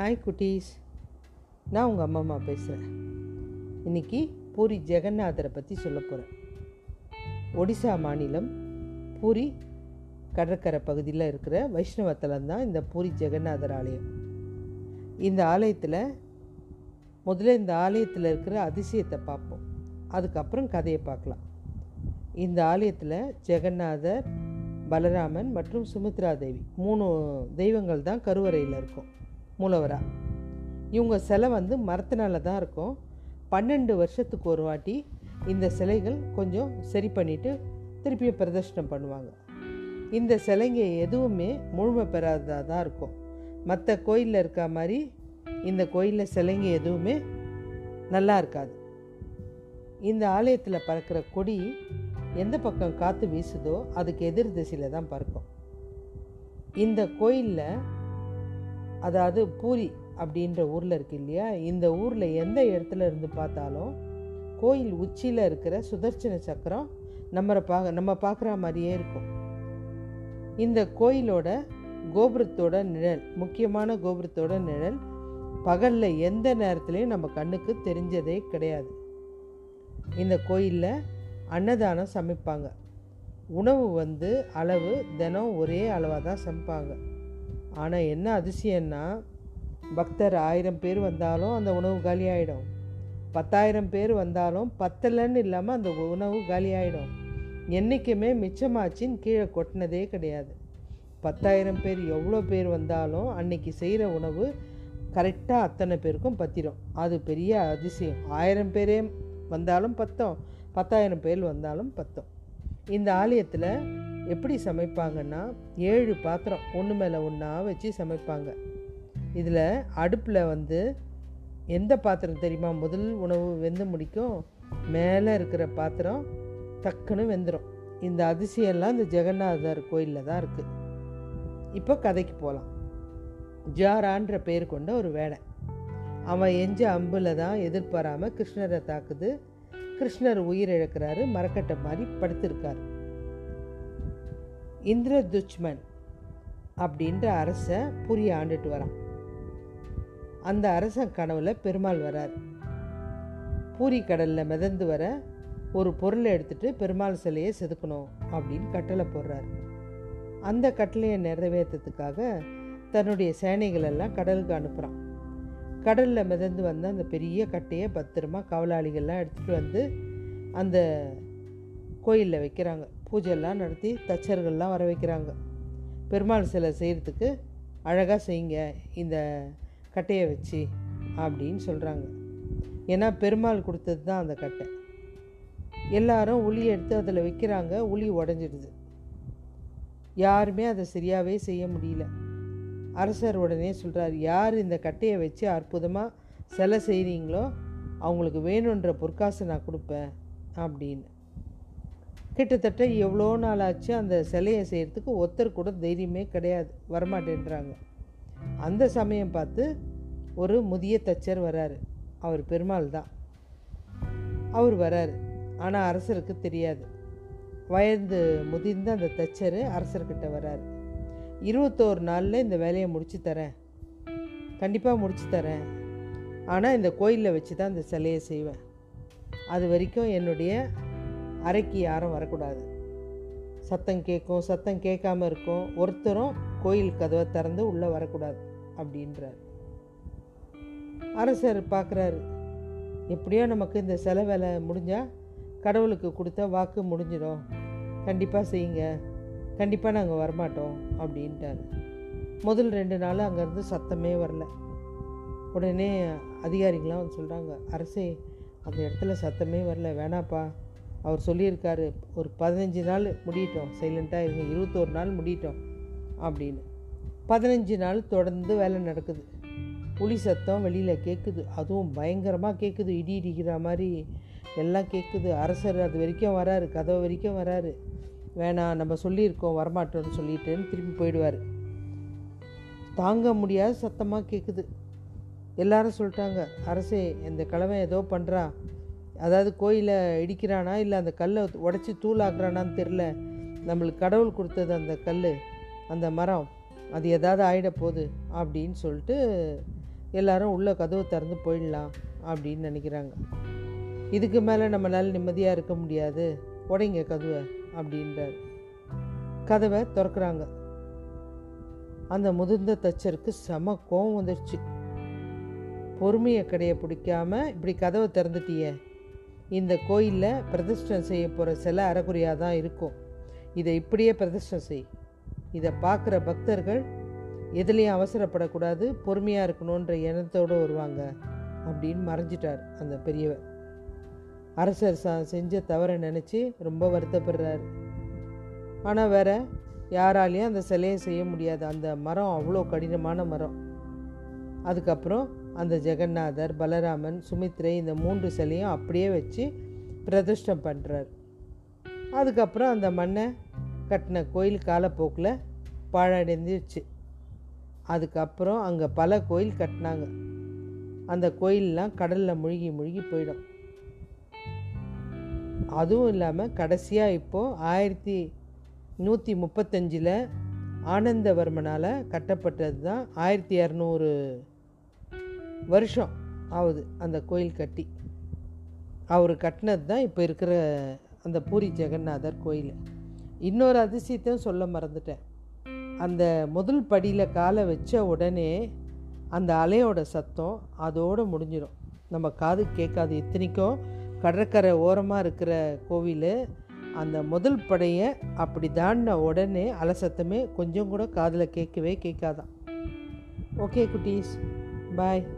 Hi குட்டீஸ். நான் உங்கள் அம்மா அம்மா பேசுகிறேன் இன்னைக்கு பூரி ஜெகநாதரை பற்றி சொல்ல போகிறேன் ஒடிசா மாநிலம் பூரி கடற்கரை பகுதியில் இருக்கிற வைஷ்ணவத்தலம் தான் இந்த பூரி ஜெகநாதர் ஆலயம். இந்த ஆலயத்தில் முதல்ல இந்த ஆலயத்தில் இருக்கிற அதிசயத்தை பார்ப்போம். அதுக்கப்புறம் கதையை பார்க்கலாம். இந்த ஆலயத்தில் ஜெகநாதர் பலராமன் மற்றும் சுமித்ரா தேவி மூணு தெய்வங்கள் தான் கருவறையில் இருக்கும். மூலவரா? இவங்க சிலை வந்து மரத்தினால தான் இருக்கும். பன்னெண்டு வருஷத்துக்கு ஒரு வாட்டி இந்த சிலைகள் கொஞ்சம் சரி பண்ணிவிட்டு திருப்பியும் பிரதர்ஷனம் பண்ணுவாங்க. இந்த சிலைங்க எதுவுமே முழுமை பெறாததாக தான் இருக்கும். மற்ற கோயிலில் இருக்க மாதிரி இந்த கோயிலில் சிலைங்க எதுவுமே நல்லா இருக்காது. இந்த ஆலயத்தில் பறக்கிற கொடி எந்த பக்கம் காற்று வீசுதோ அதுக்கு எதிர் திசையில் தான் பறக்கும். இந்த கோயிலில் அதாவது பூரி அப்படின்ற ஊரில் இருக்கு இல்லையா? இந்த ஊரில் எந்த இடத்துல இருந்து பார்த்தாலும் கோயில் உச்சியில் இருக்கிற சுதர்சன சக்கரம் நம்ம பார்க்க நம்ம பார்க்குற மாதிரியே இருக்கும். இந்த கோயிலோட கோபுரத்தோட நிழல் முக்கியமான கோபுரத்தோட நிழல் பகலில் எந்த நேரத்துலையும் நம்ம கண்ணுக்கு தெரிஞ்சதே கிடையாது. இந்த கோயிலில் அன்னதானம் சமைப்பாங்க. உணவு வந்து அளவு தினம் ஒரே அளவாக தான் சமைப்பாங்க. ஆனால் என்ன அதிசயம்னா பக்தர் ஆயிரம் பேர் வந்தாலும் அந்த உணவு காலி ஆகிடும் பத்தாயிரம் பேர் வந்தாலும் பத்தலைன்னு இல்லாமல் அந்த உணவு காலி ஆகிடும் என்றைக்குமே மிச்சமாச்சின்னு கீழே கொட்டினதே கிடையாது. பத்தாயிரம் பேர் எவ்வளோ பேர் வந்தாலும் அன்னைக்கு செய்கிற உணவு கரெக்டாக அத்தனை பேருக்கும் பத்திரும். அது பெரிய அதிசயம். ஆயிரம் பேரே வந்தாலும் பத்தம். பத்தாயிரம் பேர் வந்தாலும் பத்தம். இந்த ஆலயத்தில் எப்படி சமைப்பாங்கன்னா ஏழு பாத்திரம் ஒன்று மேலே ஒன்றா வச்சு சமைப்பாங்க. இதில் அடுப்பில் வந்து எந்த பாத்திரம் தெரியுமா? முதல் உணவு வெந்து முடிக்கும் மேலே இருக்கிற பாத்திரம் டக்குன்னு வெந்துடும் இந்த அதிசயம்லாம் இந்த ஜெகநாதர் கோயிலில் தான் இருக்குது இப்போ கதைக்கு போகலாம் ஜாரான்ற பேர் கொண்ட ஒரு வேடை. அவன் எஞ்ச அம்பில் தான் எதிர்பாராமல் கிருஷ்ணரை தாக்குது. கிருஷ்ணர் உயிர் இழக்கிறாரு மரக்கட்டை மாதிரி படுத்திருக்காரு. இந்திரதுச்மன் அப்படின்ற அரசை புரிய ஆண்டுட்டு வரான். அந்த அரசன் கனவுல பெருமாள் வரார். பூரி கடலில் மிதந்து வர ஒரு பொருளை எடுத்துட்டு பெருமாள் சிலையை செதுக்கணும் அப்படின்னு கட்டளை போடுறார். அந்த கட்டளையை நிறைவேற்றத்துக்காக தன்னுடைய சேனைகள் எல்லாம் கடலுக்கு அனுப்புகிறான் கடலில் மிதந்து வந்த அந்த பெரிய கட்டையை பத்திரமா கவலாளிகள்லாம் எடுத்துகிட்டு வந்து அந்த கோயிலில் வைக்கிறாங்க. பூஜையெல்லாம் நடத்தி தச்சர்கள்லாம் வர வைக்கிறாங்க. பெருமாள் சிலை செய்கிறதுக்கு அழகாக செய்யுங்க இந்த கட்டையை வச்சு அப்படின்னு சொல்கிறாங்க ஏன்னா பெருமாள் கொடுத்தது தான் அந்த கட்டை. எல்லாரும் உளி எடுத்து அதில் வைக்கிறாங்க உளி உடஞ்சிடுது. யாருமே அதை சரியாகவே செய்ய முடியல. அரசர் உடனே சொல்கிறார் யார் இந்த கட்டையை வச்சு அற்புதமாக சிலை செய்கிறீங்களோ அவங்களுக்கு வேணுன்ற பொற்காசை நான் கொடுப்பேன் அப்படின்னு. கிட்டத்தட்ட எவ்வளோ நாள் ஆச்சு அந்த சிலையை செய்கிறதுக்கு ஒருத்தர் கூட தைரியமே கிடையாது. வரமாட்டேன்றாங்க. அந்த சமயம் பார்த்து ஒரு முதிய தச்சர் வராரு. அவர் பெருமாள் தான். அவர் வராரு. ஆனால் அரசருக்கு தெரியாது. வயது முதிர்ந்த அந்த தச்சர் அரசர்கிட்ட வராரு. இருபத்தோரு நாளில் இந்த வேலையை முடிச்சு தரேன். கண்டிப்பாக முடிச்சு தரேன். ஆனால் இந்த கோயிலில் வச்சு தான் இந்த சிலையை செய்வேன். அது வரைக்கும் என்னுடைய அறைக்கு யாரும் வரக்கூடாது. சத்தம் கேட்கும் சத்தம் கேட்காம இருக்கும். ஒருத்தரும் கோயில் கதவை திறந்து உள்ளே வரக்கூடாது அப்படின்றார். அரசர் பார்க்குறாரு எப்படியோ நமக்கு இந்த செல வேலை முடிஞ்சால் கடவுளுக்கு கொடுத்த வாக்கு முடிஞ்சிடும். கண்டிப்பாக செய்யுங்க. கண்டிப்பாக நாங்கள் வரமாட்டோம் அப்படின்ட்டாரு முதல் ரெண்டு நாள் அங்கேருந்து சத்தமே வரல. உடனே அதிகாரிகள்லாம் வந்து சொல்கிறாங்க அரசே அந்த இடத்துல சத்தமே வரல. வேணாப்பா. அவர் சொல்லியிருக்காரு ஒரு பதினஞ்சு நாள் முடியட்டும் சைலண்ட்டாக இருங்க இருபத்தோரு நாள் முடியட்டும் அப்படின்னு. பதினஞ்சு நாள் தொடர்ந்து வேலை நடக்குது. புலி சத்தம் வெளியில் கேட்குது அதுவும் பயங்கரமாக கேட்குது இடி இடிக்கிற மாதிரி எல்லாம் கேட்குது அரசர் அது வரைக்கும் வராரு கதவை வரைக்கும் வராரு. வேணாம் நம்ம சொல்லியிருக்கோம் வரமாட்டோம்னு சொல்லிட்டுன்னு திரும்பி போயிடுவார். தாங்க முடியாத சத்தமாக கேட்குது எல்லாரும் சொல்லிட்டாங்க அரசே இந்த கிழமை ஏதோ பண்ணுறா அதாவது கோயிலை இடிக்கிறானா இல்லை அந்த கல்லை உடச்சி தூளாக்குறானான்னு தெரில நம்மளுக்கு கடவுள் கொடுத்தது அந்த கல் அந்த மரம் அது எதாவது ஆயிட போகுது அப்படின்னு சொல்லிட்டு எல்லாரும் உள்ள கதவை திறந்து போயிடலாம் அப்படின்னு நினைக்கிறாங்க. இதுக்கு மேலே நம்மளால் நிம்மதியாக இருக்க முடியாது. உடைங்க கதவை அப்படின்றார். கதவை திறக்கிறாங்க. அந்த முதிர்ந்த தச்சருக்கு செம கோவம் வந்துடுச்சு பொறுமையை கடையை பிடிக்காம இப்படி கதவை திறந்துட்டியே இந்த கோயிலில் பிரதிஷ்டம் செய்ய போகிற சில அறகுறையாக தான் இருக்கும். இதை இப்படியே பிரதிஷ்டம் செய். இதை பார்க்குற பக்தர்கள் எதுலேயும் அவசரப்படக்கூடாது பொறுமையாக இருக்கணுன்ற எண்ணத்தோடு வருவாங்க அப்படின்னு மறைஞ்சிட்டார் அந்த பெரியவர். அரசர் சா செஞ்ச தவறை நினச்சி ரொம்ப வருத்தப்படுறாரு. ஆனால் வேற யாராலையும் அந்த சிலையை செய்ய முடியாது. அந்த மரம் அவ்வளோ கடினமான மரம். அதுக்கப்புறம் அந்த ஜெகநாதர் பலராமன் சுமித்ரை இந்த மூன்று சிலையும் அப்படியே வச்சு பிரதிஷ்டம் பண்ணுறார் அதுக்கப்புறம் அந்த மண்ணை கட்டின கோயில் காலப்போக்கில் பாழடைந்துருச்சு அதுக்கப்புறம் அங்கே பல கோயில் கட்டினாங்க. அந்த கோயிலெலாம் கடலில் முழுகி முழுகி போயிடும். அதுவும் இல்லாமல் கடைசியாக இப்போது ஆயிரத்தி நூற்றி முப்பத்தஞ்சில் ஆனந்தவர்மனால் கட்டப்பட்டது தான் ஆயிரத்தி இரநூறு வருஷம் ஆகுது அந்த கோயில் கட்டி. அவர் கட்டினது தான் இப்போ இருக்கிற அந்த பூரி ஜெகநாதர் கோயில். இன்னொரு அதிசயத்தையும் சொல்ல மறந்துட்டேன். அந்த முதல் படியில் காலை வச்ச உடனே அந்த அலையோட சத்தம் அதோடு முடிஞ்சிடும் நம்ம காது கேட்காது. இத்தனைக்கும் கடற்கரை ஓரமாக இருக்கிற கோவில் அந்த முதல் படையை அப்படி தாண்டின உடனே அலை சத்தமே கொஞ்சம் கூட காதில் கேட்கவே கேட்காதான். ஓகே குட்டீஸ். பாய்.